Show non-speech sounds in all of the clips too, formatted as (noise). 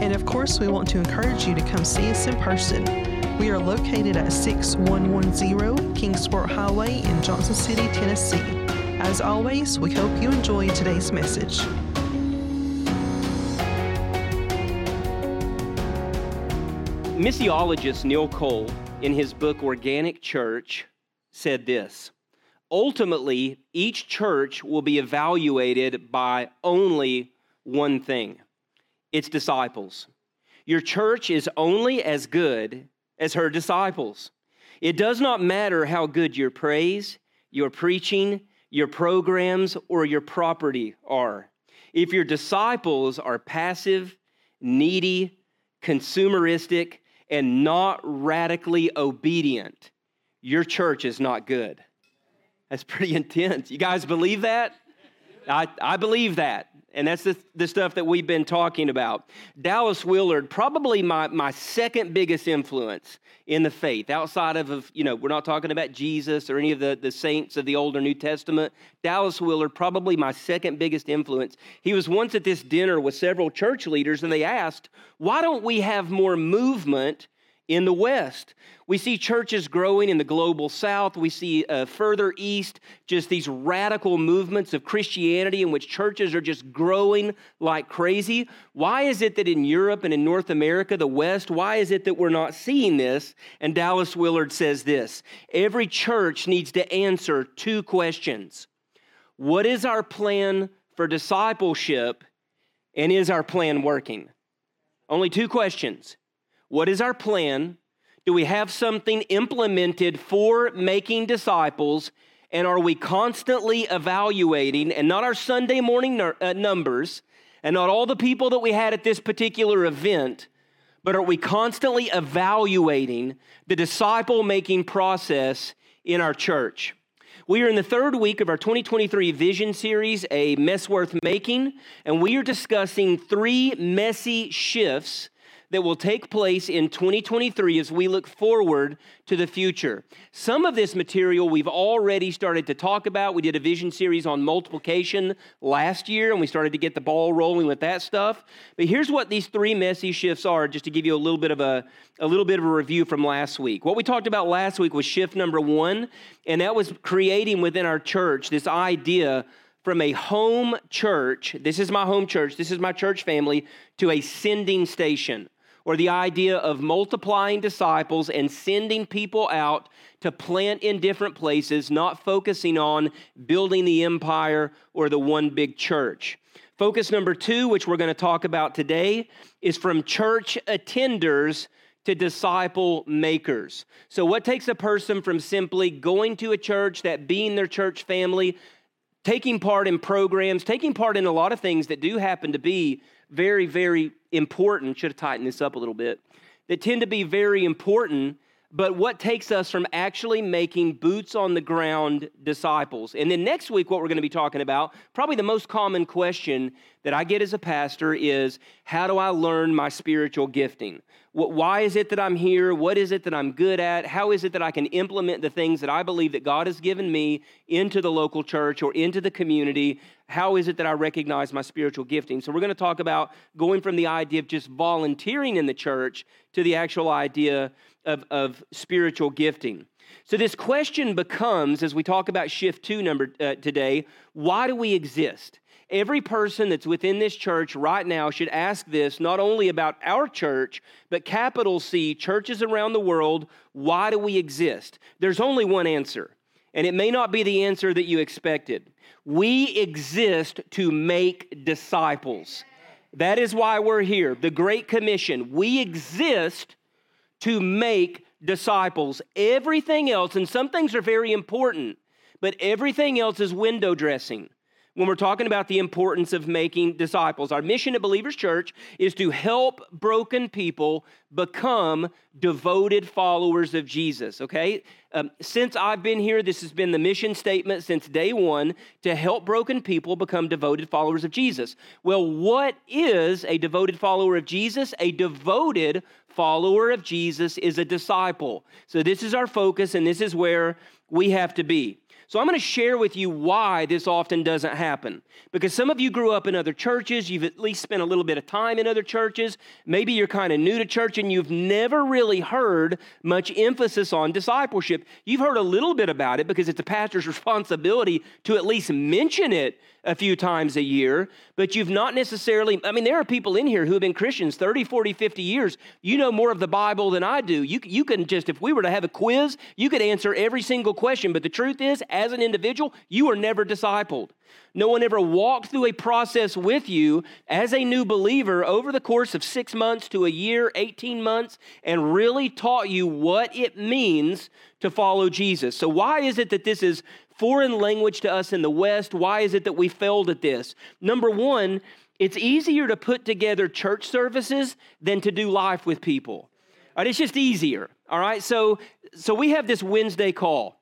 And of course, we want to encourage you to come see us in person. We are located at 6110 Kingsport Highway in Johnson City, Tennessee. As always, we hope you enjoy today's message. Missiologist Neil Cole, in his book Organic Church, said this Ultimately, each church will be evaluated by only one thing its disciples. Your church is only as good as her disciples. It does not matter how good your praise, your preaching, your programs, or your property are. If your disciples are passive, needy, consumeristic, and not radically obedient, your church is not good. That's pretty (laughs) intense. You guys believe that? I, I believe that. And that's the, the stuff that we've been talking about. Dallas Willard, probably my, my second biggest influence in the faith, outside of, of, you know, we're not talking about Jesus or any of the, the saints of the Old or New Testament. Dallas Willard, probably my second biggest influence. He was once at this dinner with several church leaders, and they asked, why don't we have more movement in the West. We see churches growing in the global South. We see uh, further east just these radical movements of Christianity in which churches are just growing like crazy. Why is it that in Europe and in North America, the West, why is it that we're not seeing this? And Dallas Willard says this every church needs to answer two questions What is our plan for discipleship? And is our plan working? Only two questions. What is our plan? Do we have something implemented for making disciples? And are we constantly evaluating, and not our Sunday morning uh, numbers, and not all the people that we had at this particular event, but are we constantly evaluating the disciple making process in our church? We are in the third week of our 2023 Vision Series, A Mess Worth Making, and we are discussing three messy shifts that will take place in 2023 as we look forward to the future. Some of this material we've already started to talk about. We did a vision series on multiplication last year, and we started to get the ball rolling with that stuff. But here's what these three messy shifts are, just to give you a little bit of a, a little bit of a review from last week. What we talked about last week was shift number one, and that was creating within our church this idea from a home church, this is my home church, this is my church family, to a sending station or the idea of multiplying disciples and sending people out to plant in different places, not focusing on building the empire or the one big church. Focus number two, which we're going to talk about today, is from church attenders to disciple makers. So, what takes a person from simply going to a church, that being their church family, taking part in programs, taking part in a lot of things that do happen to be very, very important. Should have tightened this up a little bit. That tend to be very important, but what takes us from actually making boots on the ground disciples? And then next week, what we're going to be talking about, probably the most common question that I get as a pastor is how do I learn my spiritual gifting? Why is it that I'm here? What is it that I'm good at? How is it that I can implement the things that I believe that God has given me into the local church or into the community? How is it that I recognize my spiritual gifting? So, we're going to talk about going from the idea of just volunteering in the church to the actual idea of, of spiritual gifting. So, this question becomes, as we talk about shift two number uh, today, why do we exist? Every person that's within this church right now should ask this not only about our church, but capital C, churches around the world. Why do we exist? There's only one answer, and it may not be the answer that you expected. We exist to make disciples. That is why we're here. The Great Commission. We exist to make disciples. Everything else, and some things are very important, but everything else is window dressing. when we're talking about the importance of making disciples. Our mission at Believers Church is to help broken people become devoted followers of Jesus, okay? Um, since I've been here, this has been the mission statement since day one to help broken people become devoted followers of Jesus. Well, what is a devoted follower of Jesus? A devoted follower of Jesus is a disciple. So, this is our focus, and this is where we have to be. So I'm going to share with you why this often doesn't happen. Because some of you grew up in other churches, you've at least spent a little bit of time in other churches. Maybe you're kind of new to church and you've never really heard much emphasis on discipleship. You've heard a little bit about it because it's a pastor's (laughs) responsibility to at least mention it a few times a year, but you've not necessarily, I mean, there are people in here who have been Christians 30, 40, 50 years. You know more of the Bible than I do. You, you can just, if we were to have a quiz, you could answer every single question. But the truth is, as an individual, you are never discipled. No one ever walked through a process with you as a new believer over the course of six months to a year, 18 months, and really taught you what it means to follow Jesus. So, why is it that this is foreign language to us in the West. Why is it that we failed at this? Number one, it's easier to put together church services than to do life with people. It's just easier. All right, so so we have this Wednesday call.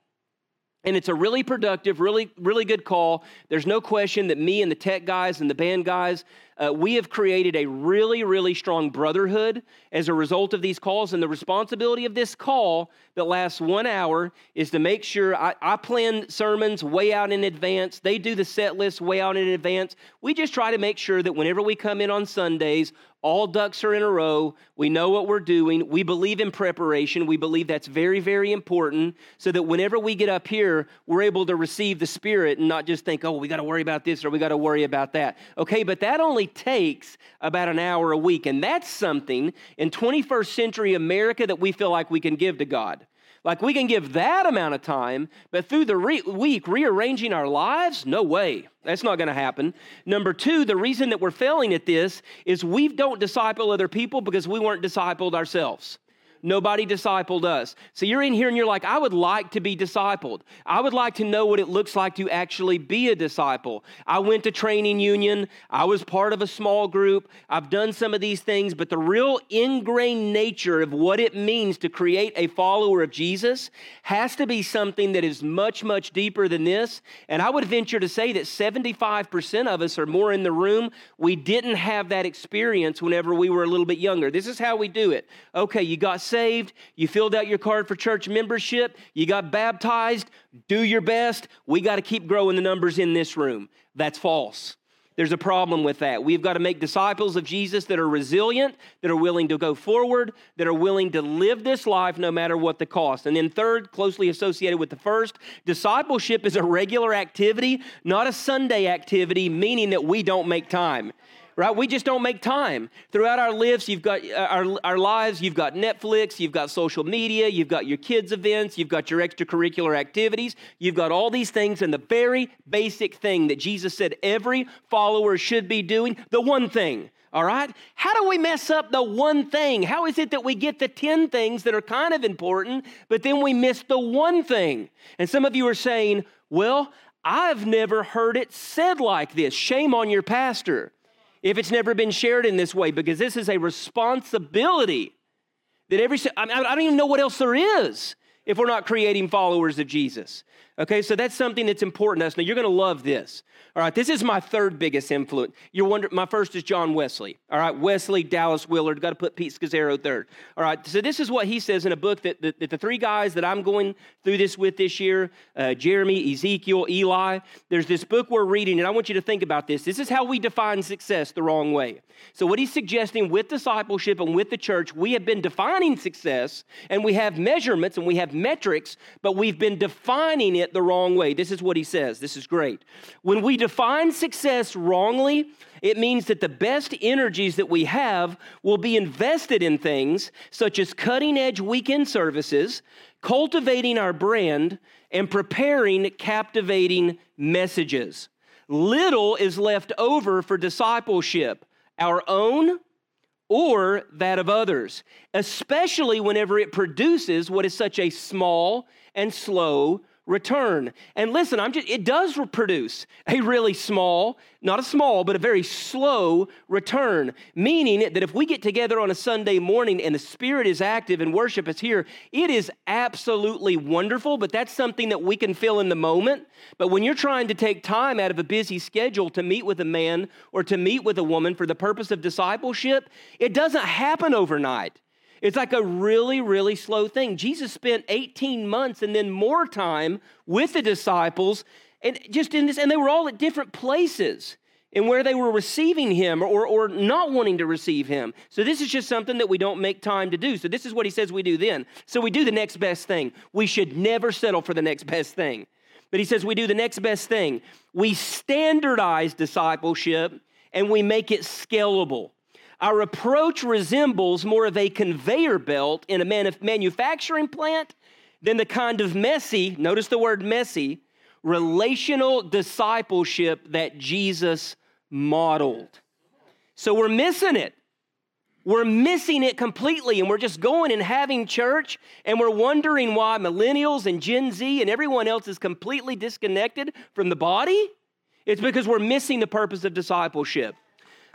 And it's a really productive, really, really good call. There's no question that me and the tech guys and the band guys, uh, we have created a really, really strong brotherhood as a result of these calls. And the responsibility of this call that lasts one hour is to make sure I, I plan sermons way out in advance. They do the set list way out in advance. We just try to make sure that whenever we come in on Sundays, all ducks are in a row. We know what we're doing. We believe in preparation. We believe that's very, very important so that whenever we get up here, we're able to receive the Spirit and not just think, oh, we got to worry about this or we got to worry about that. Okay, but that only takes about an hour a week. And that's something in 21st century America that we feel like we can give to God. Like we can give that amount of time, but through the re- week rearranging our lives? No way. That's not going to happen. Number two, the reason that we're failing at this is we don't disciple other people because we weren't discipled ourselves. Nobody discipled us. So you're in here and you're like, I would like to be discipled. I would like to know what it looks like to actually be a disciple. I went to training union. I was part of a small group. I've done some of these things, but the real ingrained nature of what it means to create a follower of Jesus has to be something that is much, much deeper than this. And I would venture to say that 75% of us or more in the room, we didn't have that experience whenever we were a little bit younger. This is how we do it. Okay, you got saved, you filled out your card for church membership, you got baptized, do your best. We got to keep growing the numbers in this room. That's false. There's a problem with that. We've got to make disciples of Jesus that are resilient, that are willing to go forward, that are willing to live this life no matter what the cost. And then, third, closely associated with the first, discipleship is a regular activity, not a Sunday activity, meaning that we don't make time right? We just don't make time. Throughout our lives, you've got uh, our, our lives, you've got Netflix, you've got social media, you've got your kids' events, you've got your extracurricular activities, you've got all these things, and the very basic thing that Jesus said every follower should be doing, the one thing. All right? How do we mess up the one thing? How is it that we get the 10 things that are kind of important, but then we miss the one thing? And some of you are saying, well, I've never heard it said like this. Shame on your pastor if it's never been shared in this way, because this is a responsibility that every, I, mean, I don't even know what else there is if we're not creating followers of Jesus. Okay, so that's something that's important to us. Now, you're going to love this. All right, this is my third biggest influence. You're wondering, my first is John Wesley. All right, Wesley, Dallas Willard, got to put Pete Scazzero third. All right, so this is what he says in a book that, that, that the three guys that I'm going through this with this year uh, Jeremy, Ezekiel, Eli there's this book we're reading, and I want you to think about this. This is how we define success the wrong way. So, what he's suggesting with discipleship and with the church, we have been defining success, and we have measurements and we have metrics, but we've been defining it the wrong way. This is what he says. This is great. When we define success wrongly, it means that the best energies that we have will be invested in things such as cutting edge weekend services, cultivating our brand, and preparing captivating messages. Little is left over for discipleship, our own or that of others, especially whenever it produces what is such a small and slow return. And listen, I'm just it does produce a really small, not a small, but a very slow return, meaning that if we get together on a Sunday morning and the spirit is active and worship is here, it is absolutely wonderful, but that's something that we can feel in the moment. But when you're trying to take time out of a busy schedule to meet with a man or to meet with a woman for the purpose of discipleship, it doesn't happen overnight. It's like a really, really slow thing. Jesus spent 18 months and then more time with the disciples, and just in this, and they were all at different places and where they were receiving him or, or not wanting to receive him. So this is just something that we don't make time to do. So this is what he says we do then. So we do the next best thing. We should never settle for the next best thing. But he says we do the next best thing. We standardize discipleship and we make it scalable. Our approach resembles more of a conveyor belt in a manufacturing plant than the kind of messy, notice the word messy, relational discipleship that Jesus modeled. So we're missing it. We're missing it completely, and we're just going and having church, and we're wondering why millennials and Gen Z and everyone else is completely disconnected from the body. It's because we're missing the purpose of discipleship.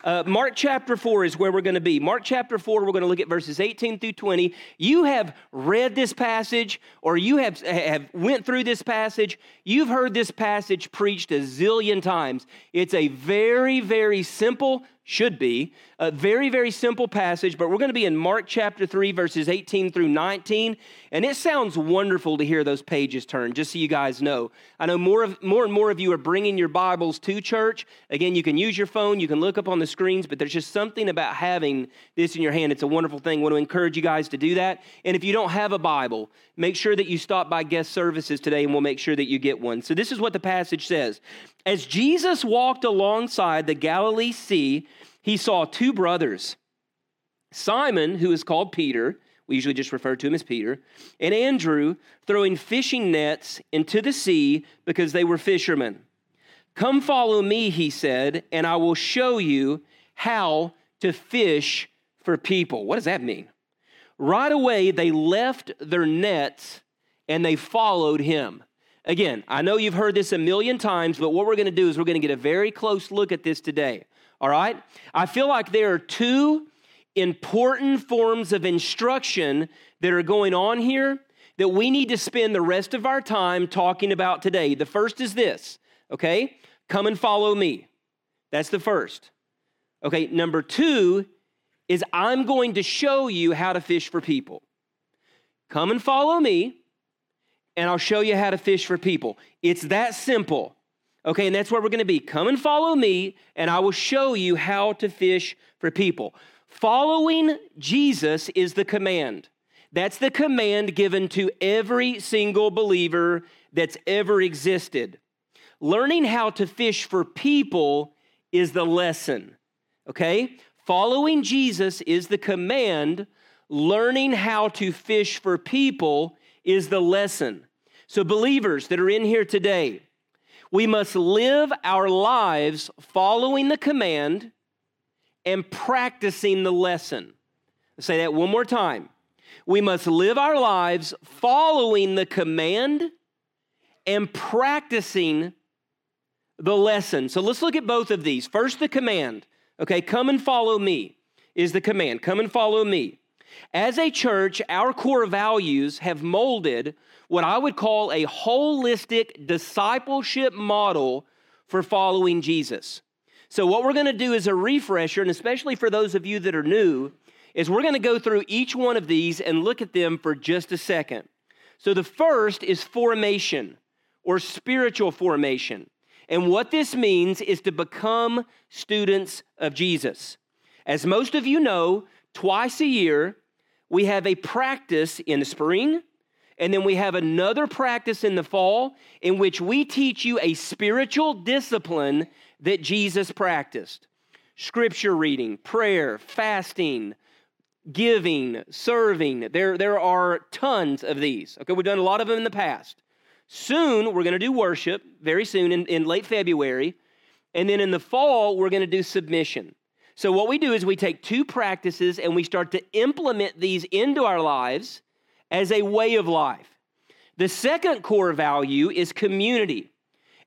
Uh, Mark chapter 4 is where we're going to be. Mark chapter 4, we're going to look at verses 18 through 20. You have read this passage or you have, have went through this passage. You've heard this passage preached a zillion times. It's a very, very simple should be. A very, very simple passage, but we're going to be in Mark chapter 3, verses 18 through 19. And it sounds wonderful to hear those pages turn, just so you guys know. I know more, of, more and more of you are bringing your Bibles to church. Again, you can use your phone, you can look up on the screens, but there's just something about having this in your hand. It's a wonderful thing. I want to encourage you guys to do that. And if you don't have a Bible, make sure that you stop by guest services today and we'll make sure that you get one. So this is what the passage says. As Jesus walked alongside the Galilee Sea, he saw two brothers Simon, who is called Peter, we usually just refer to him as Peter, and Andrew throwing fishing nets into the sea because they were fishermen. Come follow me, he said, and I will show you how to fish for people. What does that mean? Right away, they left their nets and they followed him. Again, I know you've heard this a million times, but what we're going to do is we're going to get a very close look at this today. All right? I feel like there are two important forms of instruction that are going on here that we need to spend the rest of our time talking about today. The first is this, okay? Come and follow me. That's the first. Okay, number two is I'm going to show you how to fish for people. Come and follow me, and I'll show you how to fish for people. It's that simple. Okay, and that's where we're to be. Come and follow me, and I will show you how to fish for people. Following Jesus is the command. That's the command given to every single believer that's ever existed. Learning how to fish for people is the lesson. Okay? Following Jesus is the command. Learning how to fish for people is the lesson. So, believers that are in here today, we must live our lives following the command and practicing the lesson. I'll say that one more time. We must live our lives following the command and practicing the lesson. So let's look at both of these. First, the command. Okay, come and follow me is the command. Come and follow me. As a church, our core values have molded what I would call a holistic discipleship model for following Jesus. So, what we're going to do is a refresher, and especially for those of you that are new, is we're going to go through each one of these and look at them for just a second. So, the first is formation or spiritual formation. And what this means is to become students of Jesus. As most of you know, twice a year, we have a practice in the spring and then we have another practice in the fall in which we teach you a spiritual discipline that Jesus practiced scripture reading, prayer, fasting, giving, serving. There, there are tons of these. Okay, we've done a lot of them in the past. Soon, we're going to do worship, very soon in, in late February. And then in the fall, we're going to do submission. So, what we do is we take two practices and we start to implement these into our lives as a way of life. The second core value is community,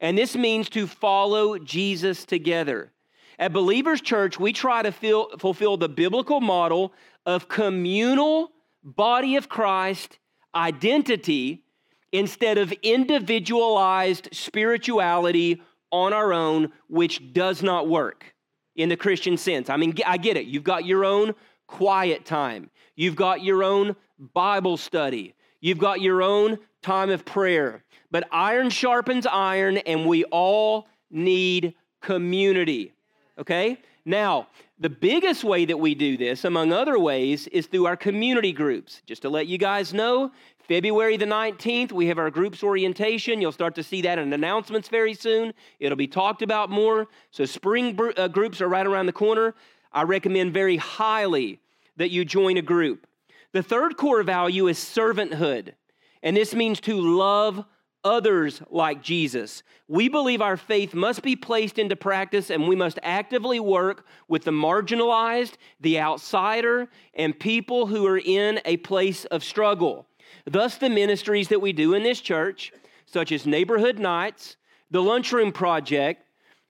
and this means to follow Jesus together. At Believers Church, we try to feel, fulfill the biblical model of communal body of Christ identity instead of individualized spirituality on our own, which does not work in the Christian sense. I mean, I get it. You've got your own quiet time, you've got your own Bible study, you've got your own time of prayer. But iron sharpens iron, and we all need community. Okay? Now, the biggest way that we do this, among other ways, is through our community groups. Just to let you guys know, February the 19th, we have our groups orientation. You'll start to see that in announcements very soon. It'll be talked about more. So, spring uh, groups are right around the corner. I recommend very highly that you join a group. The third core value is servanthood, and this means to love others like Jesus. We believe our faith must be placed into practice and we must actively work with the marginalized, the outsider, and people who are in a place of struggle. Thus, the ministries that we do in this church, such as Neighborhood Nights, the Lunchroom Project,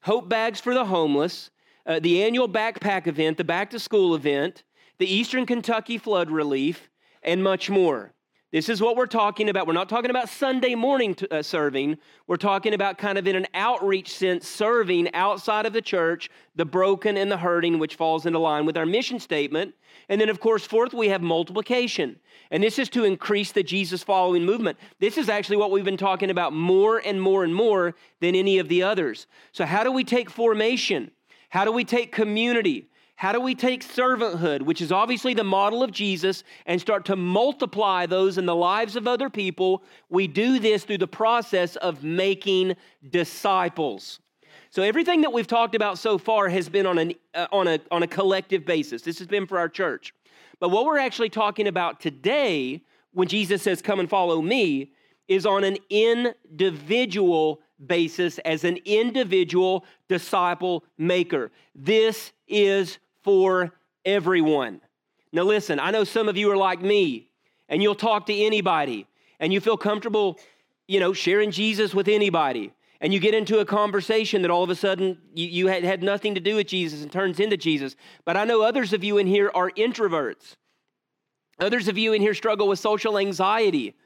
Hope Bags for the Homeless, uh, the annual backpack event, the back to school event, the Eastern Kentucky Flood Relief, and much more. This is what we're talking about. We're not talking about Sunday morning uh, serving. We're talking about kind of in an outreach sense, serving outside of the church, the broken and the hurting, which falls into line with our mission statement. And then, of course, fourth, we have multiplication. And this is to increase the Jesus following movement. This is actually what we've been talking about more and more and more than any of the others. So, how do we take formation? How do we take community? How do we take servanthood, which is obviously the model of Jesus, and start to multiply those in the lives of other people? We do this through the process of making disciples. So everything that we've talked about so far has been on, an, uh, on, a, on a collective basis. This has been for our church. But what we're actually talking about today, when Jesus says, Come and follow me, is on an individual basis as an individual disciple maker. This is for everyone. Now, listen, I know some of you are like me, and you'll talk to anybody, and you feel comfortable, you know, sharing Jesus with anybody. And you get into a conversation that all of a sudden you, you had, had nothing to do with Jesus and turns into Jesus. But I know others of you in here are introverts. Others of you in here struggle with social anxiety.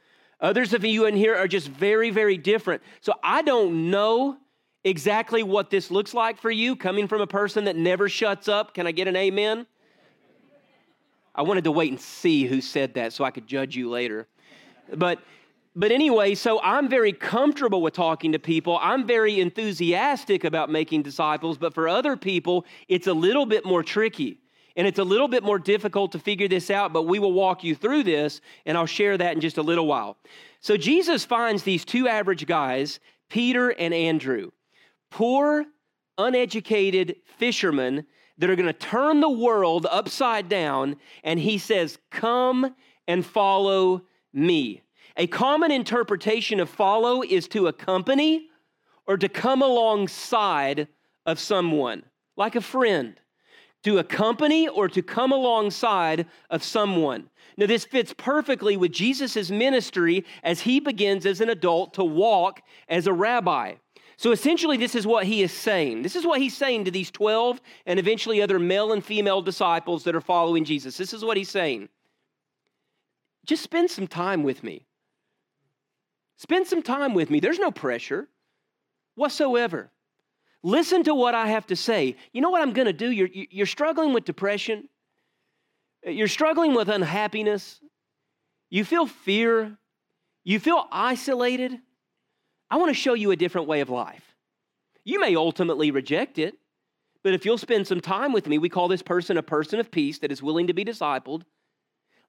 Others of you in here are just very, very different. So I don't know exactly what this looks like for you, coming from a person that never shuts up. Can I get an amen? I wanted to wait and see who said that so I could judge you later. But but anyway, so I'm very comfortable with talking to people. I'm very enthusiastic about making disciples, but for other people, it's a little bit more tricky. And it's a little bit more difficult to figure this out, but we will walk you through this, and I'll share that in just a little while. So Jesus finds these two average guys, Peter and Andrew poor, uneducated fishermen that are going to turn the world upside down. And he says, Come and follow me. A common interpretation of follow is to accompany or to come alongside of someone, like a friend. To accompany or to come alongside of someone. Now, this fits perfectly with Jesus' ministry as he begins as an adult to walk as a rabbi. So essentially, this is what he is saying. This is what he's saying to these 12 and eventually other male and female disciples that are following Jesus. This is what he's saying. Just spend some time with me. Spend some time with me. There's no pressure whatsoever. Listen to what I have to say. You know what I'm going to do? You're, you're struggling with depression, you're struggling with unhappiness, you feel fear, you feel isolated. I want to show you a different way of life. You may ultimately reject it, but if you'll spend some time with me, we call this person a person of peace that is willing to be discipled.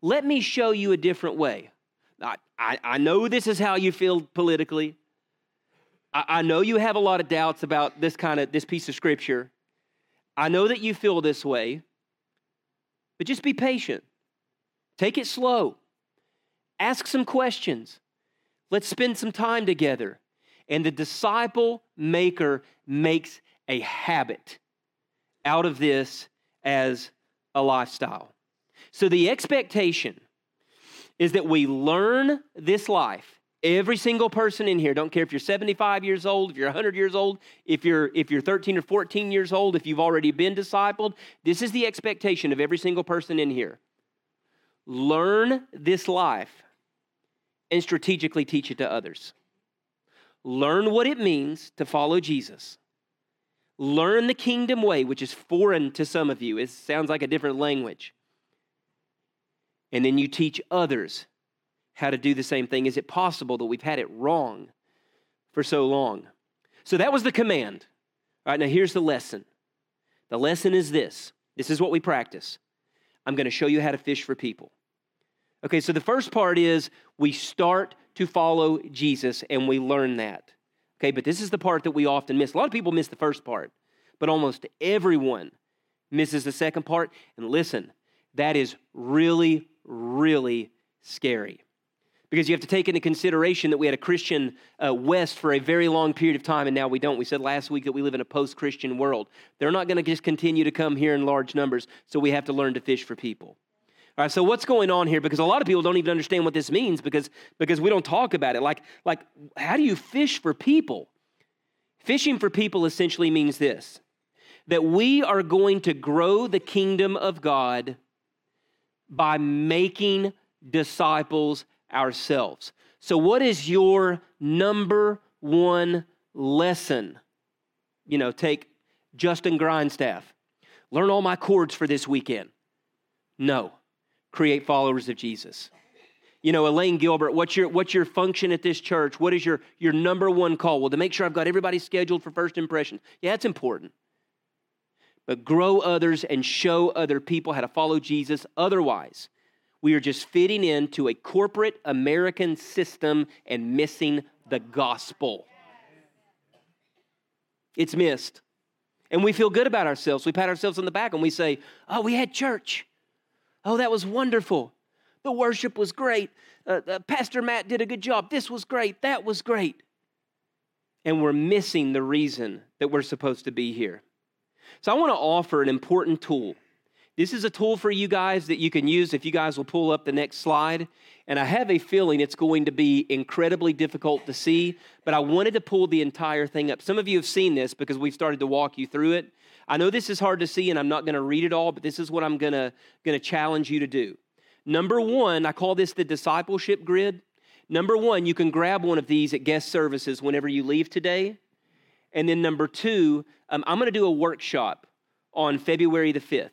Let me show you a different way. I, I, I know this is how you feel politically. I, I know you have a lot of doubts about this kind of this piece of scripture. I know that you feel this way, but just be patient. Take it slow. Ask some questions. Let's spend some time together. And the disciple maker makes a habit out of this as a lifestyle. So the expectation is that we learn this life Every single person in here, don't care if you're 75 years old, if you're 100 years old, if you're if you're 13 or 14 years old, if you've already been discipled, this is the expectation of every single person in here. Learn this life and strategically teach it to others. Learn what it means to follow Jesus. Learn the kingdom way, which is foreign to some of you. It sounds like a different language. And then you teach others how to do the same thing. Is it possible that we've had it wrong for so long? So that was the command. All right, now here's the lesson. The lesson is this this is what we practice. I'm going to show you how to fish for people. Okay, so the first part is we start to follow Jesus and we learn that. Okay, but this is the part that we often miss. A lot of people miss the first part, but almost everyone misses the second part. And listen, that is really, really scary because you have to take into consideration that we had a Christian uh, West for a very long period of time, and now we don't. We said last week that we live in a post Christian world. They're not going to just continue to come here in large numbers, so we have to learn to fish for people. All right, so what's going on here? Because a lot of people don't even understand what this means because, because we don't talk about it. Like, like, how do you fish for people? Fishing for people essentially means this that we are going to grow the kingdom of God by making disciples ourselves. So, what is your number one lesson? You know, take Justin Grindstaff. Learn all my chords for this weekend. No, create followers of Jesus. You know, Elaine Gilbert, what's your what's your function at this church? What is your your number one call? Well, to make sure I've got everybody scheduled for first impression. Yeah, it's important. But grow others and show other people how to follow Jesus. Otherwise, we are just fitting into a corporate American system and missing the gospel. It's missed. And we feel good about ourselves. We pat ourselves on the back and we say, Oh, we had church. Oh, that was wonderful. The worship was great. Uh, uh, Pastor Matt did a good job. This was great. That was great. And we're missing the reason that we're supposed to be here. So I want to offer an important tool this is a tool for you guys that you can use if you guys will pull up the next slide. And I have a feeling it's going to be incredibly difficult to see, but I wanted to pull the entire thing up. Some of you have seen this because we've started to walk you through it. I know this is hard to see and I'm not going to read it all, but this is what I'm going to challenge you to do. Number 1, I call this the discipleship grid. Number 1, you can grab one of these at guest services whenever you leave today. And then number 2, um, I'm going to do a workshop on February the 5th.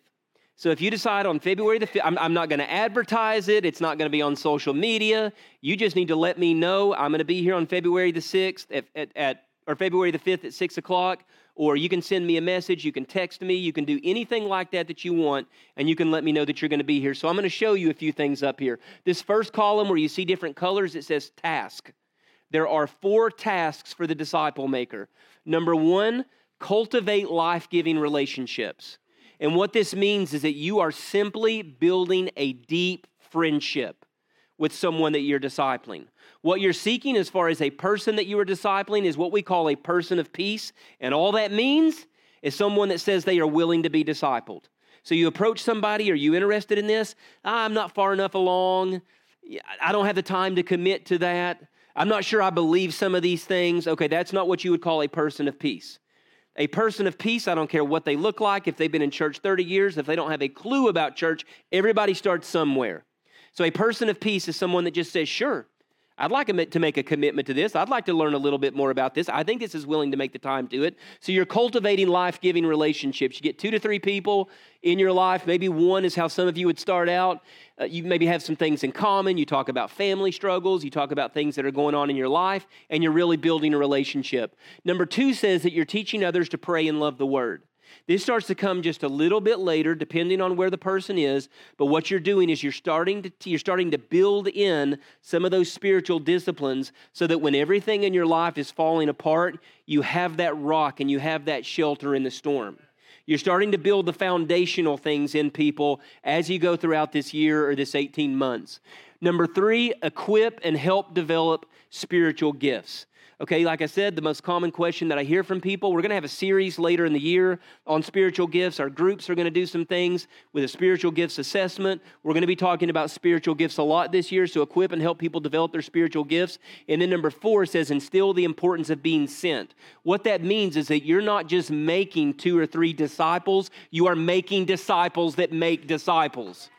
So if you decide on February the 5th, I'm, I'm not going to advertise it. It's not going to be on social media. You just need to let me know. I'm going to be here on February the 6th at, at, at or February the 5th at 6 o'clock. Or you can send me a message. You can text me. You can do anything like that that you want. And you can let me know that you're going to be here. So I'm going to show you a few things up here. This first column where you see different colors, it says task. There are four tasks for the disciple maker. Number one, cultivate life giving relationships. And what this means is that you are simply building a deep friendship with someone that you're discipling. What you're seeking as far as a person that you are discipling is what we call a person of peace. And all that means is someone that says they are willing to be discipled. So you approach somebody, are you interested in this? Ah, I'm not far enough along. I don't have the time to commit to that. I'm not sure I believe some of these things. Okay, that's not what you would call a person of peace. A person of peace, I don't care what they look like, if they've been in church 30 years, if they don't have a clue about church, everybody starts somewhere. So a person of peace is someone that just says, Sure, I'd like to make a commitment to this. I'd like to learn a little bit more about this. I think this is willing to make the time to it. So you're cultivating life giving relationships. You get two to three people in your life. Maybe one is how some of you would start out. Uh, you maybe have some things in common. You talk about family struggles. You talk about things that are going on in your life, and you're really building a relationship. Number two says that you're teaching others to pray and love the word. This starts to come just a little bit later, depending on where the person is. But what you're doing is you're starting to you're starting to build in some of those spiritual disciplines, so that when everything in your life is falling apart, you have that rock and you have that shelter in the storm. You're starting to build the foundational things in people as you go throughout this year or this 18 months. Number three, equip and help develop spiritual gifts. Okay, like I said, the most common question that I hear from people, we're going to have a series later in the year on spiritual gifts. Our groups are going to do some things with a spiritual gifts assessment. We're going to be talking about spiritual gifts a lot this year, so equip and help people develop their spiritual gifts. And then number four says, instill the importance of being sent. What that means is that you're not just making two or three disciples, you are making disciples that make disciples.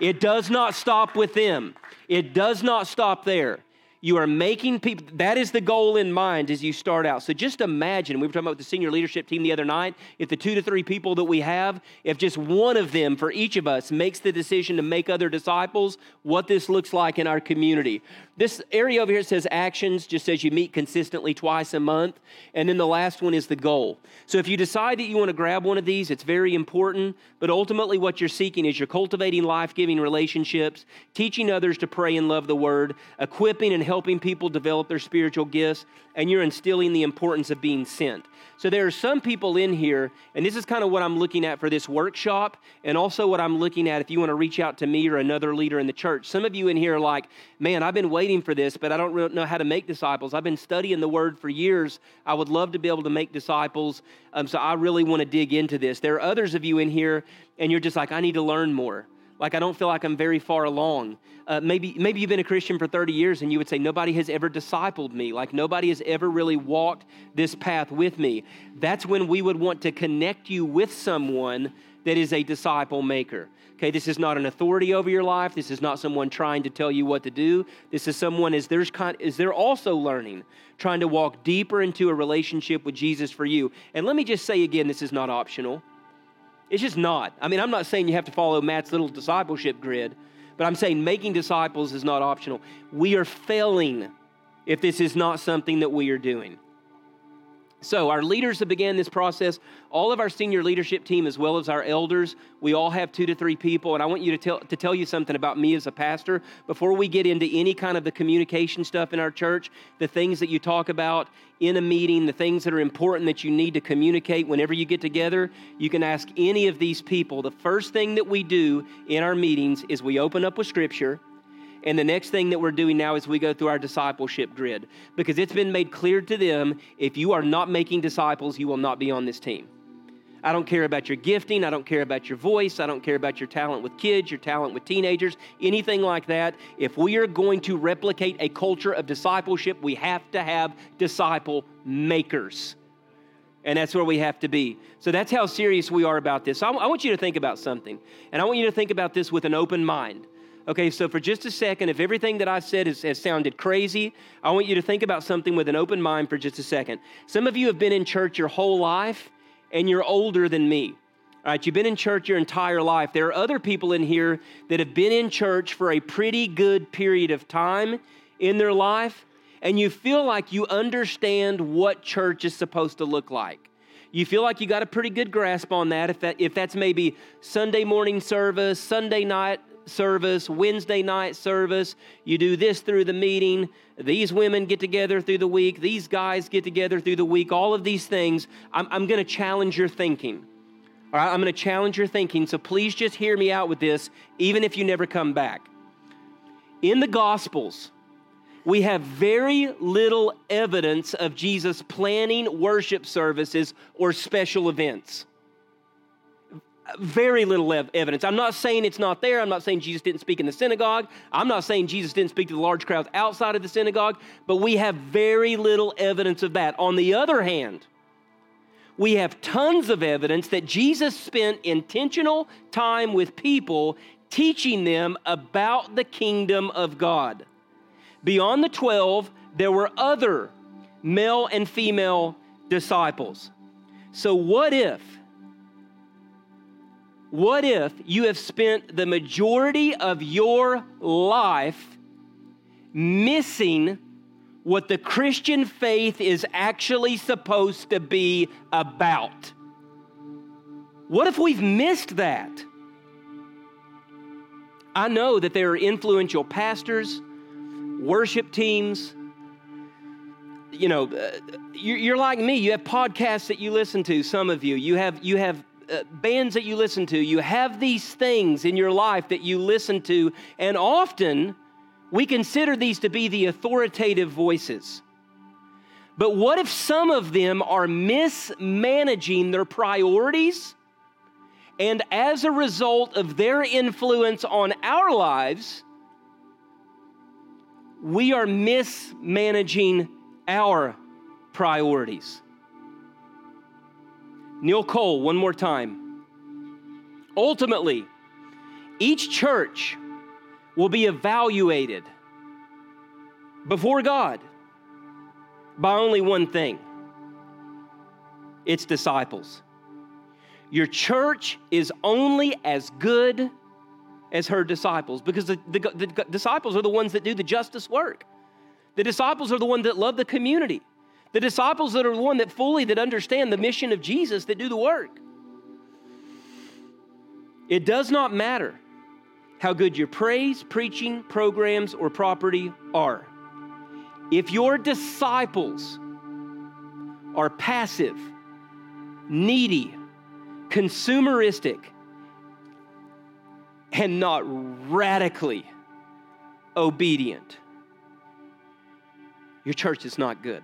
It does not stop with them, it does not stop there. You are making people, that is the goal in mind as you start out. So just imagine, we were talking about the senior leadership team the other night, if the two to three people that we have, if just one of them for each of us makes the decision to make other disciples, what this looks like in our community. This area over here says actions, just says you meet consistently twice a month. And then the last one is the goal. So if you decide that you want to grab one of these, it's very important. But ultimately, what you're seeking is you're cultivating life giving relationships, teaching others to pray and love the word, equipping and helping people develop their spiritual gifts, and you're instilling the importance of being sent. So there are some people in here, and this is kind of what I'm looking at for this workshop, and also what I'm looking at if you want to reach out to me or another leader in the church. Some of you in here are like, man, I've been waiting for this, but I don't really know how to make disciples. I've been studying the word for years. I would love to be able to make disciples, um, so I really want to dig into this. There are others of you in here, and you're just like, I need to learn more like I don't feel like I'm very far along. Uh, maybe, maybe you've been a Christian for 30 years and you would say, Nobody has ever discipled me. Like nobody has ever really walked this path with me. That's when we would want to connect you with someone that is a disciple maker. Okay, this is not an authority over your life. This is not someone trying to tell you what to do. This is someone is there's kind, is they're also learning, trying to walk deeper into a relationship with Jesus for you. And let me just say again, this is not optional. It's just not. I mean, I'm not saying you have to follow Matt's little discipleship grid, but I'm saying making disciples is not optional. We are failing if this is not something that we are doing. So, our leaders have began this process. All of our senior leadership team, as well as our elders, we all have two to three people. And I want you to tell, to tell you something about me as a pastor. Before we get into any kind of the communication stuff in our church, the things that you talk about in a meeting, the things that are important that you need to communicate whenever you get together, you can ask any of these people. The first thing that we do in our meetings is we open up with Scripture. And the next thing that we're doing now is we go through our discipleship grid because it's been made clear to them if you are not making disciples, you will not be on this team. I don't care about your gifting. I don't care about your voice. I don't care about your talent with kids, your talent with teenagers, anything like that. If we are going to replicate a culture of discipleship, we have to have disciple makers. And that's where we have to be. So that's how serious we are about this. I, I want you to think about something. And I want you to think about this with an open mind. Okay, so for just a second, if everything that I said has, has, sounded crazy, I want you to think about something with an open mind for just a second. Some of you have been in church your whole life, and you're older than me. All right, you've been in church your entire life. There are other people in here that have been in church for a pretty good period of time in their life, and you feel like you understand what church is supposed to look like. You feel like you got a pretty good grasp on that. If, that, if that's maybe Sunday morning service, Sunday night service, Wednesday night service. You do this through the meeting. These women get together through the week. These guys get together through the week. All of these things, I'm, I'm going to challenge your thinking. All right, I'm going to challenge your thinking. So please just hear me out with this, even if you never come back. In the Gospels, we have very little evidence of Jesus planning worship services or special events very little evidence. I'm not saying it's not there. I'm not saying Jesus didn't speak in the synagogue. I'm not saying Jesus didn't speak to the large crowds outside of the synagogue, but we have very little evidence of that. On the other hand, we have tons of evidence that Jesus spent intentional time with people teaching them about the kingdom of God. Beyond the 12, there were other male and female disciples. So, what if what if you have spent the majority of your life missing what the Christian faith is actually supposed to be about? What if we've missed that? I know that there are influential pastors, worship teams. You know, uh, you're like me. You have podcasts that you listen to. Some of you, you have you have uh, bands that you listen to, you have these things in your life that you listen to, and often we consider these to be the authoritative voices. But what if some of them are mismanaging their priorities? And as a result of their influence on our lives, we are mismanaging our priorities. Neil Cole, one more time. Ultimately, each church will be evaluated before God by only one thing its disciples. Your church is only as good as her disciples because the, the, the, disciples are the ones that do the justice work. The disciples are the ones that love the community. The disciples that are the one that fully that understand the mission of Jesus that do the work. It does not matter how good your praise, preaching, programs, or property are. If your disciples are passive, needy, consumeristic, and not radically obedient, your church is not good.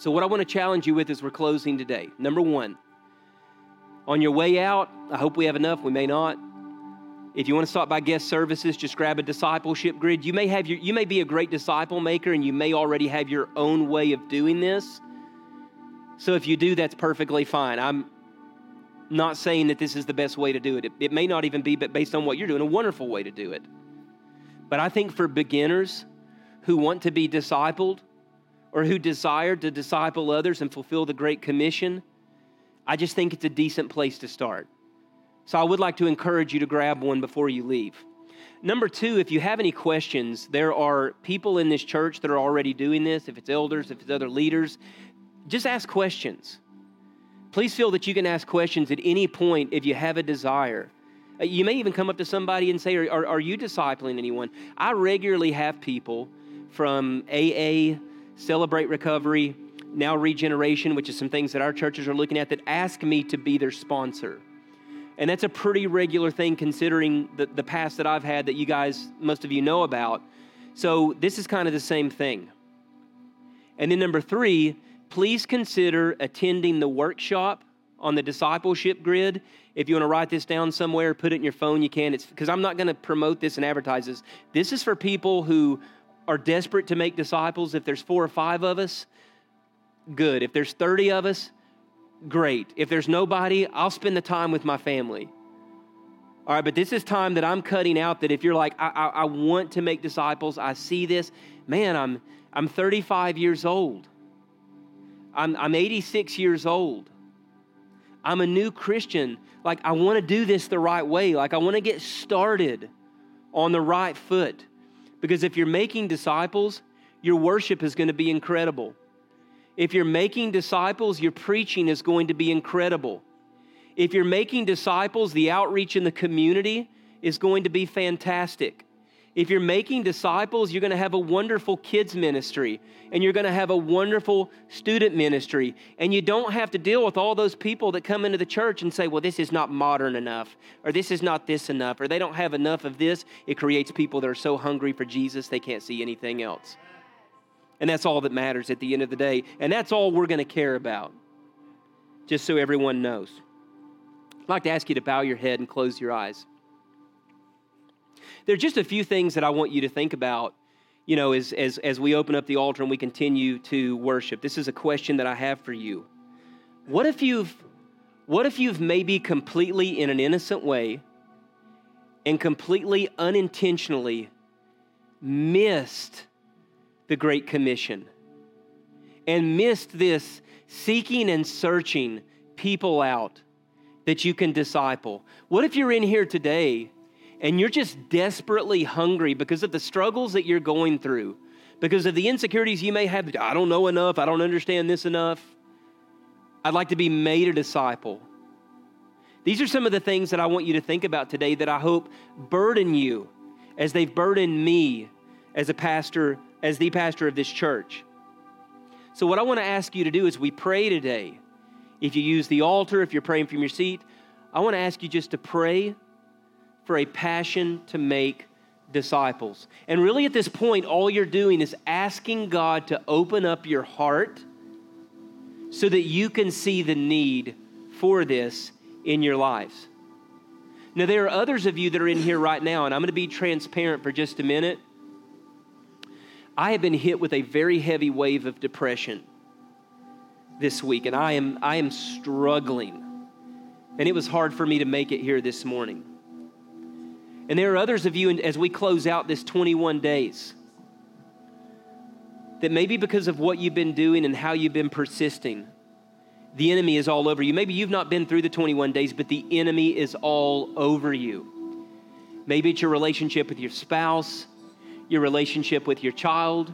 So, what I want to challenge you with as we're closing today number one, on your way out, I hope we have enough, we may not. If you want to stop by guest services, just grab a discipleship grid. You may have your, you may be a great disciple maker and you may already have your own way of doing this. So if you do, that's perfectly fine. I'm not saying that this is the best way to do it. It, it may not even be, but based on what you're doing, a wonderful way to do it. But I think for beginners who want to be discipled or who desire to disciple others and fulfill the Great Commission, I just think it's a decent place to start. So I would like to encourage you to grab one before you leave. Number two, if you have any questions, there are people in this church that are already doing this. If it's elders, if it's other leaders, just ask questions. Please feel that you can ask questions at any point if you have a desire. Uh, you may even come up to somebody and say, Are, are, are you discipling anyone? I regularly have people from AA, Celebrate Recovery, now Regeneration, which is some things that our churches are looking at, that ask me to be their sponsor. And that's a pretty regular thing considering the, the past that I've had that you guys, most of you know about. So this is kind of the same thing. And then number three, please consider attending the workshop on the discipleship grid. If you want to write this down somewhere, put it in your phone, you can. It's because I'm not going to promote this and advertise this. This is for people who are desperate to make disciples. If there's four or five of us, good. If there's 30 of us, great. If there's nobody, I'll spend the time with my family. All right, but this is time that I'm cutting out that if you're like, I, I, I want to make disciples, I see this, man, I'm, I'm 35 years old. I'm, I'm 86 years old. I'm a new Christian. Like, I want to do this the right way. Like, I want to get started on the right foot. Because if you're making disciples, your worship is going to be incredible. If you're making disciples, your preaching is going to be incredible. If you're making disciples, the outreach in the community is going to be fantastic. If you're making disciples, you're going to have a wonderful kids ministry and you're going to have a wonderful student ministry. And you don't have to deal with all those people that come into the church and say, well, this is not modern enough, or this is not this enough, or they don't have enough of this. It creates people that are so hungry for Jesus they can't see anything else. And that's all that matters at the end of the day. And that's all we're going to care about, just so everyone knows. I'd like to ask you to bow your head and close your eyes. There are just a few things that I want you to think about, you know, as, as, as we open up the altar and we continue to worship. This is a question that I have for you. What if you've, what if you've maybe completely in an innocent way and completely unintentionally missed the Great Commission and missed this seeking and searching people out that you can disciple? What if you're in here today and you're just desperately hungry because of the struggles that you're going through, because of the insecurities you may have? I don't know enough, I don't understand this enough. I'd like to be made a disciple. These are some of the things that I want you to think about today that I hope burden you as they've burdened me as a pastor as the pastor of this church. So, what I want to ask you to do is we pray today If you use the altar, if you're praying from your seat, I want to ask you just to pray for a passion to make disciples. And really, at this point, all you're doing is asking God to open up your heart so that you can see the need for this in your lives. Now, there are others of you that are in here right now, and I'm going to be transparent for just a minute. I have been hit with a very heavy wave of depression this week, and I am, I am struggling. And it was hard for me to make it here this morning. And there are others of you, as we close out this 21 days, that maybe because of what you've been doing and how you've been persisting, the enemy is all over you. Maybe you've not been through the 21 days, but the enemy is all over you. Maybe it's your relationship with your spouse, your relationship with your child.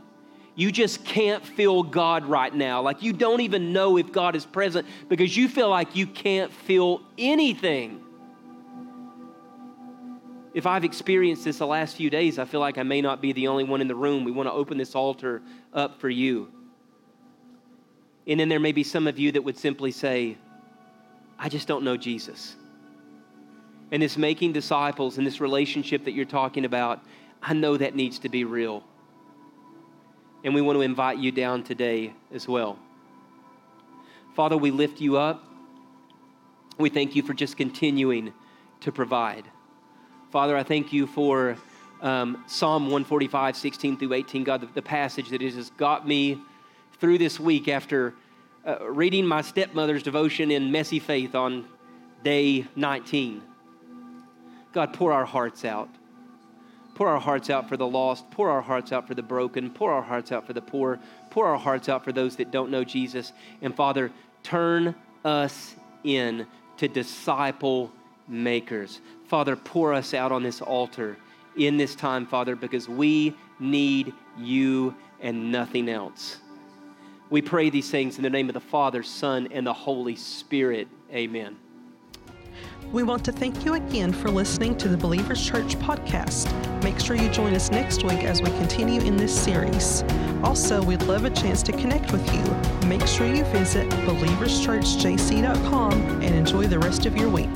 You just can't feel God right now. Like you don't even know if God is present because you feel like you can't feel anything. If I've experienced this the last few days, I feel like I may not be the only one in the room. We want to open this altar up for you. And then there may be some of you that would simply say, I just don't know Jesus. And this making disciples and this relationship that you're talking about, I know that needs to be real. And we want to invite you down today as well. Father, we lift you up. We thank you for just continuing to provide. Father, I thank you for um, Psalm 145, 16 through 18, God, the, the passage that has got me through this week after uh, reading my stepmother's devotion in Messy Faith on day 19. God, pour our hearts out. Pour our hearts out for the lost. Pour our hearts out for the broken. Pour our hearts out for the poor. Pour our hearts out for those that don't know Jesus. And Father, turn us in to disciple makers. Father, pour us out on this altar in this time, Father, because we need you and nothing else. We pray these things in the name of the Father, Son, and the Holy Spirit. Amen. We want to thank you again for listening to the Believers Church podcast. Make sure you join us next week as we continue in this series. Also, we'd love a chance to connect with you. Make sure you visit believerschurchjc.com and enjoy the rest of your week.